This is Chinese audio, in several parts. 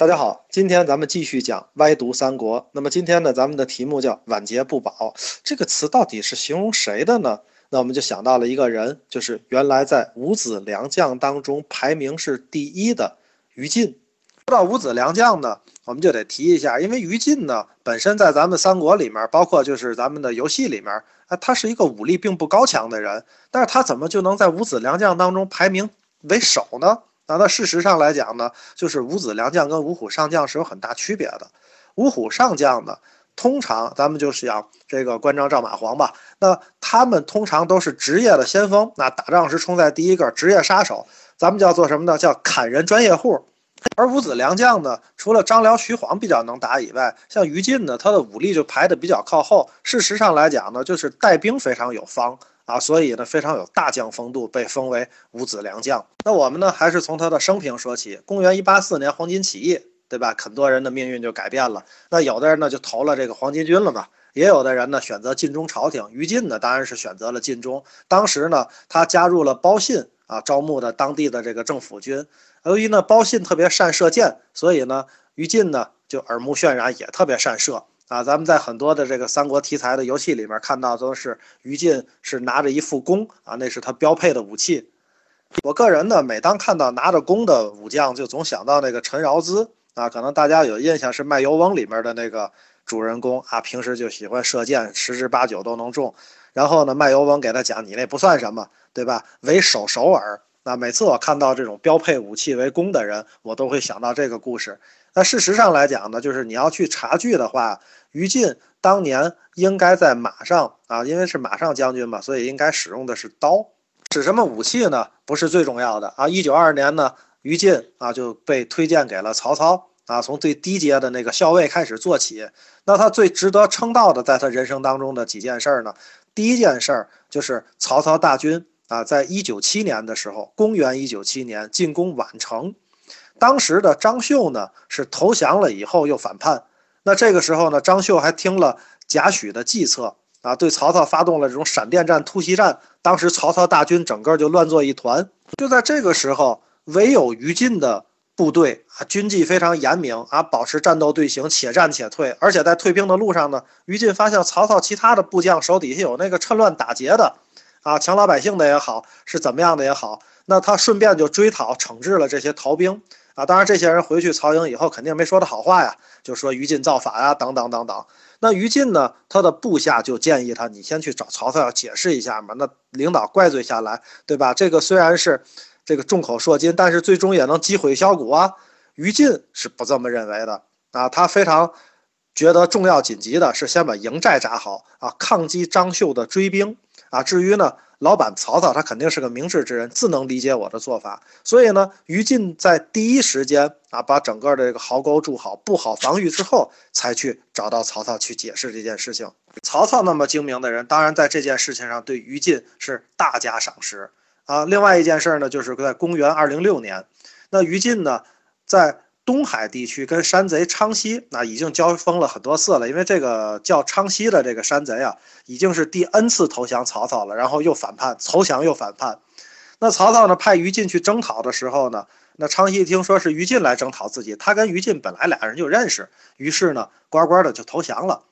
大家好，今天咱们继续讲歪读三国。那么今天呢，咱们的题目叫“晚节不保”，这个词到底是形容谁的呢？那我们就想到了一个人，就是原来在五子良将当中排名是第一的于禁。说到五子良将呢，我们就得提一下，因为于禁呢本身在咱们三国里面，包括就是咱们的游戏里面，啊，他是一个武力并不高强的人，但是他怎么就能在五子良将当中排名为首呢？那那事实上来讲呢，就是五子良将跟五虎上将是有很大区别的。五虎上将呢，通常咱们就是讲这个关张赵马黄吧，那他们通常都是职业的先锋，那打仗时冲在第一个，职业杀手，咱们叫做什么呢？叫砍人专业户。而五子良将呢，除了张辽、徐晃比较能打以外，像于禁呢，他的武力就排的比较靠后。事实上来讲呢，就是带兵非常有方。啊，所以呢，非常有大将风度，被封为五子良将。那我们呢，还是从他的生平说起。公元一八四年，黄巾起义，对吧？很多人的命运就改变了。那有的人呢，就投了这个黄巾军了嘛。也有的人呢，选择尽忠朝廷。于禁呢，当然是选择了尽忠。当时呢，他加入了包信啊，招募的当地的这个政府军。由于呢，包信特别善射箭，所以呢，于禁呢就耳目渲染，也特别善射。啊，咱们在很多的这个三国题材的游戏里面看到，都是于禁是拿着一副弓啊，那是他标配的武器。我个人呢，每当看到拿着弓的武将，就总想到那个陈饶兹啊，可能大家有印象是《卖油翁》里面的那个主人公啊，平时就喜欢射箭，十之八九都能中。然后呢，卖油翁给他讲，你那不算什么，对吧？为首首尔。那每次我看到这种标配武器为弓的人，我都会想到这个故事。那事实上来讲呢，就是你要去查据的话，于禁当年应该在马上啊，因为是马上将军嘛，所以应该使用的是刀。使什么武器呢？不是最重要的啊。一九二年呢，于禁啊就被推荐给了曹操啊，从最低阶的那个校尉开始做起。那他最值得称道的，在他人生当中的几件事儿呢？第一件事儿就是曹操大军。啊，在一九七年的时候，公元一九七年进攻宛城，当时的张绣呢是投降了以后又反叛。那这个时候呢，张绣还听了贾诩的计策啊，对曹操发动了这种闪电战、突袭战。当时曹操大军整个就乱作一团。就在这个时候，唯有于禁的部队啊，军纪非常严明啊，保持战斗队形，且战且退。而且在退兵的路上呢，于禁发现曹操其他的部将手底下有那个趁乱打劫的。啊，抢老百姓的也好，是怎么样的也好，那他顺便就追讨、惩治了这些逃兵啊。当然，这些人回去曹营以后，肯定没说的好话呀，就说于禁造反呀，等等等等。那于禁呢，他的部下就建议他，你先去找曹操要解释一下嘛。那领导怪罪下来，对吧？这个虽然是这个众口铄金，但是最终也能击毁小股啊。于禁是不这么认为的啊，他非常觉得重要紧急的是先把营寨扎好啊，抗击张绣的追兵。啊，至于呢，老板曹操他肯定是个明智之人，自能理解我的做法。所以呢，于禁在第一时间啊，把整个的这个壕沟筑好，布好防御之后，才去找到曹操去解释这件事情。曹操那么精明的人，当然在这件事情上对于禁是大加赏识啊。另外一件事呢，就是在公元二零六年，那于禁呢，在。东海地区跟山贼昌西那已经交锋了很多次了，因为这个叫昌西的这个山贼啊，已经是第 N 次投降曹操了，然后又反叛，投降又反叛。那曹操呢派于禁去征讨的时候呢，那昌西一听说是于禁来征讨自己，他跟于禁本来俩人就认识，于是呢乖乖的就投降了。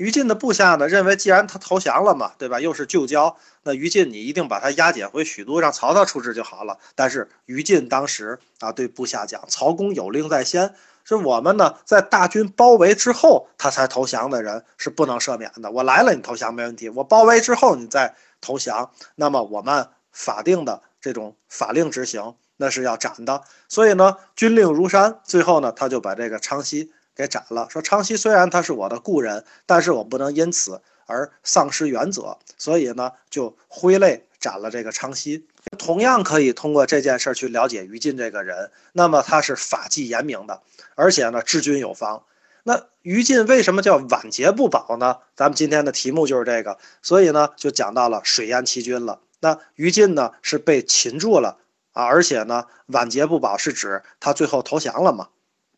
于禁的部下呢认为，既然他投降了嘛，对吧？又是旧交，那于禁你一定把他押解回许都，让曹操处置就好了。但是于禁当时啊对部下讲：“曹公有令在先，是我们呢在大军包围之后他才投降的人是不能赦免的。我来了你投降没问题，我包围之后你再投降，那么我们法定的这种法令执行那是要斩的。所以呢军令如山，最后呢他就把这个昌西。”给斩了。说昌熙虽然他是我的故人，但是我不能因此而丧失原则，所以呢，就挥泪斩了这个昌熙。同样可以通过这件事去了解于禁这个人。那么他是法纪严明的，而且呢，治军有方。那于禁为什么叫晚节不保呢？咱们今天的题目就是这个，所以呢，就讲到了水淹七军了。那于禁呢是被擒住了啊，而且呢，晚节不保是指他最后投降了嘛？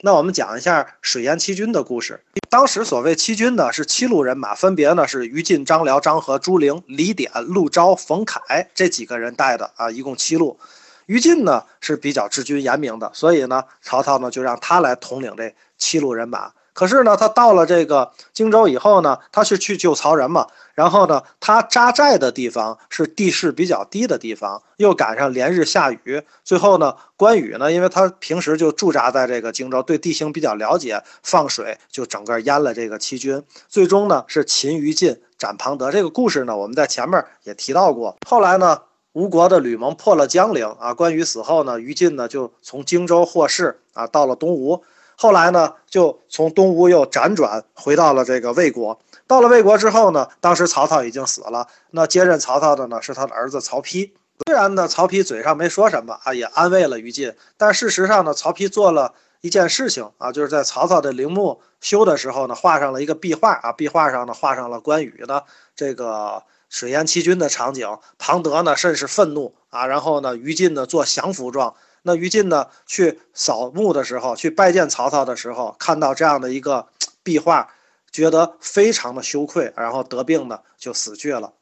那我们讲一下水淹七军的故事。当时所谓七军呢，是七路人马，分别呢是于禁、张辽、张合、朱灵、李典、陆昭、冯凯这几个人带的啊，一共七路。于禁呢是比较治军严明的，所以呢，曹操呢就让他来统领这七路人马。可是呢，他到了这个荆州以后呢，他是去救曹仁嘛。然后呢，他扎寨的地方是地势比较低的地方，又赶上连日下雨。最后呢，关羽呢，因为他平时就驻扎在这个荆州，对地形比较了解，放水就整个淹了这个七军。最终呢，是擒于禁，斩庞德。这个故事呢，我们在前面也提到过。后来呢，吴国的吕蒙破了江陵啊，关羽死后呢，于禁呢就从荆州获释啊，到了东吴。后来呢，就从东吴又辗转回到了这个魏国。到了魏国之后呢，当时曹操已经死了，那接任曹操的呢是他的儿子曹丕。虽然呢，曹丕嘴上没说什么啊，也安慰了于禁，但事实上呢，曹丕做了一件事情啊，就是在曹操的陵墓修的时候呢，画上了一个壁画啊，壁画上呢画上了关羽的这个水淹七军的场景。庞德呢甚是愤怒啊，然后呢，于禁呢做降服状。那于禁呢，去扫墓的时候，去拜见曹操的时候，看到这样的一个 壁画，觉得非常的羞愧，然后得病呢，就死去了。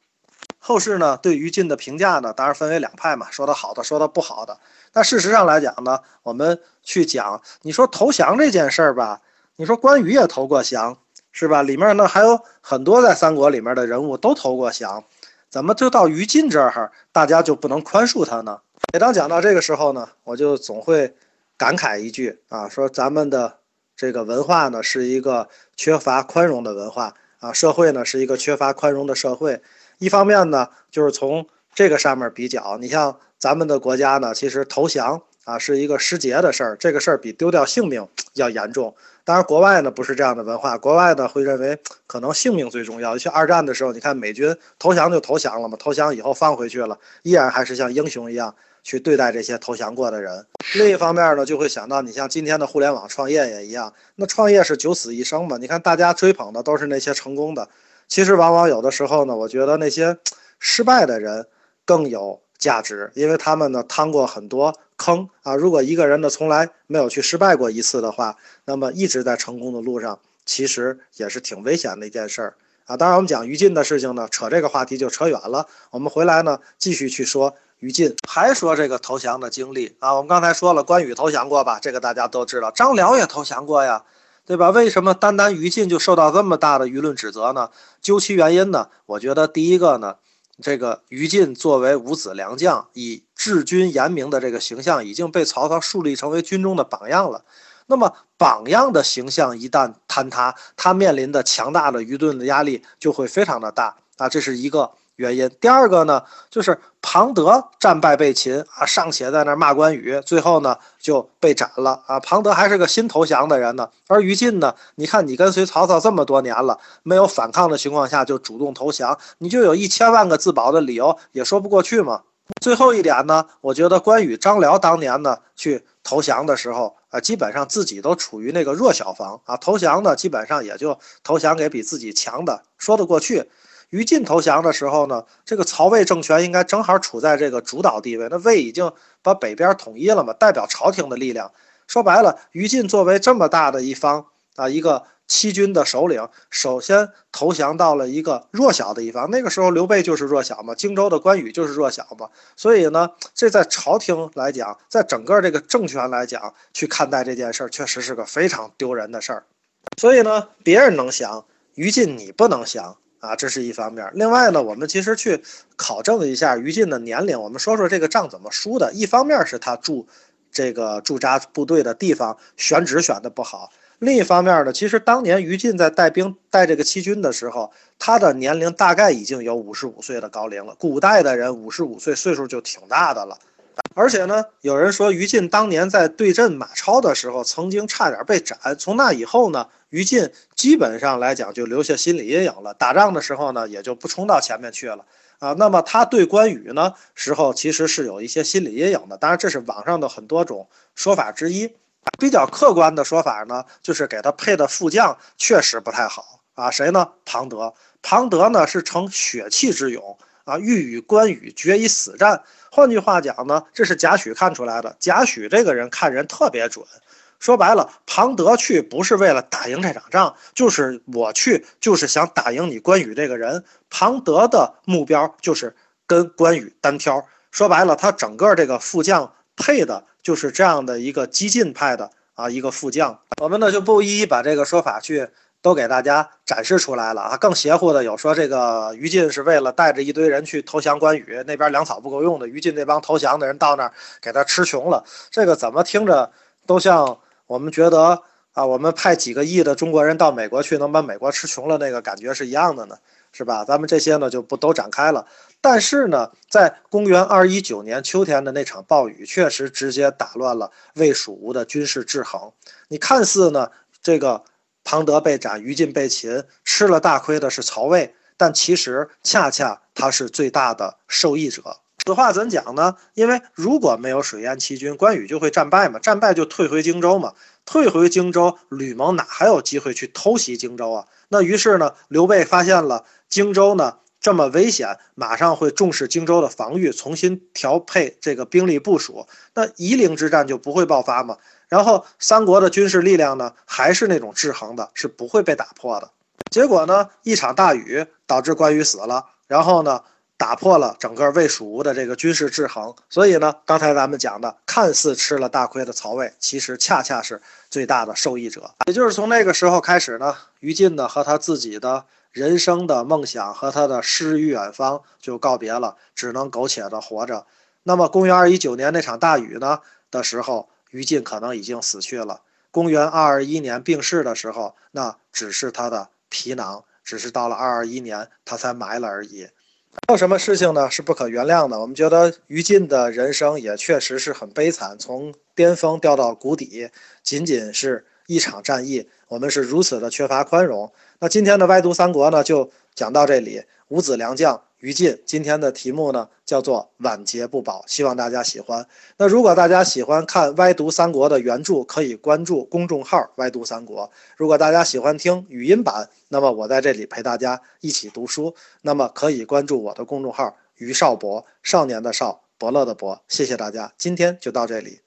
后世呢，对于禁的评价呢，当然分为两派嘛，说的好的，说的不好的。但事实上来讲呢，我们去讲，你说投降这件事儿吧，你说关羽也投过降，是吧？里面呢还有很多在三国里面的人物都投过降，怎么就到于禁这儿，大家就不能宽恕他呢？每当讲到这个时候呢，我就总会感慨一句啊，说咱们的这个文化呢是一个缺乏宽容的文化啊，社会呢是一个缺乏宽容的社会。一方面呢，就是从这个上面比较，你像咱们的国家呢，其实投降啊是一个失节的事儿，这个事儿比丢掉性命要严重。当然，国外呢不是这样的文化，国外呢会认为可能性命最重要。去二战的时候，你看美军投降就投降了嘛，投降以后放回去了，依然还是像英雄一样。去对待这些投降过的人。另一方面呢，就会想到你像今天的互联网创业也一样，那创业是九死一生嘛？你看大家追捧的都是那些成功的，其实往往有的时候呢，我觉得那些失败的人更有价值，因为他们呢趟过很多坑啊。如果一个人呢从来没有去失败过一次的话，那么一直在成功的路上，其实也是挺危险的一件事儿啊。当然，我们讲于禁的事情呢，扯这个话题就扯远了。我们回来呢，继续去说。于禁还说这个投降的经历啊，我们刚才说了关羽投降过吧，这个大家都知道。张辽也投降过呀，对吧？为什么单单于禁就受到这么大的舆论指责呢？究其原因呢，我觉得第一个呢，这个于禁作为五子良将，以治军严明的这个形象已经被曹操树立成为军中的榜样了。那么榜样的形象一旦坍塌，他面临的强大的舆论的压力就会非常的大啊，这是一个。原因第二个呢，就是庞德战败被擒啊，尚且在那骂关羽，最后呢就被斩了啊。庞德还是个新投降的人呢，而于禁呢，你看你跟随曹操这么多年了，没有反抗的情况下就主动投降，你就有一千万个自保的理由，也说不过去嘛。最后一点呢，我觉得关羽、张辽当年呢去投降的时候啊，基本上自己都处于那个弱小方啊，投降呢基本上也就投降给比自己强的，说得过去。于禁投降的时候呢，这个曹魏政权应该正好处在这个主导地位。那魏已经把北边统一了嘛，代表朝廷的力量。说白了，于禁作为这么大的一方啊，一个七军的首领，首先投降到了一个弱小的一方。那个时候刘备就是弱小嘛，荆州的关羽就是弱小嘛。所以呢，这在朝廷来讲，在整个这个政权来讲，去看待这件事儿，确实是个非常丢人的事儿。所以呢，别人能降，于禁你不能降。啊，这是一方面。另外呢，我们其实去考证一下于禁的年龄。我们说说这个仗怎么输的。一方面是他驻这个驻扎部队的地方选址选的不好。另一方面呢，其实当年于禁在带兵带这个七军的时候，他的年龄大概已经有五十五岁的高龄了。古代的人五十五岁岁数就挺大的了。而且呢，有人说于禁当年在对阵马超的时候，曾经差点被斩。从那以后呢？于禁基本上来讲就留下心理阴影了，打仗的时候呢也就不冲到前面去了啊。那么他对关羽呢时候其实是有一些心理阴影的，当然这是网上的很多种说法之一。比较客观的说法呢，就是给他配的副将确实不太好啊。谁呢？庞德。庞德呢是成血气之勇啊，欲与关羽决一死战。换句话讲呢，这是贾诩看出来的。贾诩这个人看人特别准。说白了，庞德去不是为了打赢这场仗，就是我去就是想打赢你关羽这个人。庞德的目标就是跟关羽单挑，说白了，他整个这个副将配的就是这样的一个激进派的啊一个副将。我们呢就不一一把这个说法去都给大家展示出来了啊。更邪乎的有说这个于禁是为了带着一堆人去投降关羽，那边粮草不够用的，于禁那帮投降的人到那儿给他吃穷了。这个怎么听着都像我们觉得啊，我们派几个亿的中国人到美国去，能把美国吃穷了那个感觉是一样的呢？是吧？咱们这些呢就不都展开了。但是呢，在公元二一九年秋天的那场暴雨，确实直接打乱了魏蜀吴的军事制衡。你看似呢，这个庞德被斩，于禁被擒，吃了大亏的是曹魏，但其实恰恰他是最大的受益者。此话怎讲呢？因为如果没有水淹七军，关羽就会战败嘛，战败就退回荆州嘛，退回荆州，吕蒙哪还有机会去偷袭荆州啊？那于是呢，刘备发现了。荆州呢这么危险，马上会重视荆州的防御，重新调配这个兵力部署，那夷陵之战就不会爆发嘛。然后三国的军事力量呢还是那种制衡的，是不会被打破的。结果呢一场大雨导致关羽死了，然后呢打破了整个魏蜀吴的这个军事制衡。所以呢刚才咱们讲的，看似吃了大亏的曹魏，其实恰恰是最大的受益者。也就是从那个时候开始呢，于禁呢和他自己的。人生的梦想和他的诗与远方就告别了，只能苟且的活着。那么，公元二一九年那场大雨呢的时候，于禁可能已经死去了。公元二二一年病逝的时候，那只是他的皮囊，只是到了二二一年他才埋了而已。还有什么事情呢是不可原谅的？我们觉得于禁的人生也确实是很悲惨，从巅峰掉到谷底，仅仅是。一场战役，我们是如此的缺乏宽容。那今天的歪读三国呢，就讲到这里。五子良将于禁，今天的题目呢叫做晚节不保，希望大家喜欢。那如果大家喜欢看歪读三国的原著，可以关注公众号歪读三国。如果大家喜欢听语音版，那么我在这里陪大家一起读书，那么可以关注我的公众号于少博，少年的少，伯乐的伯。谢谢大家，今天就到这里。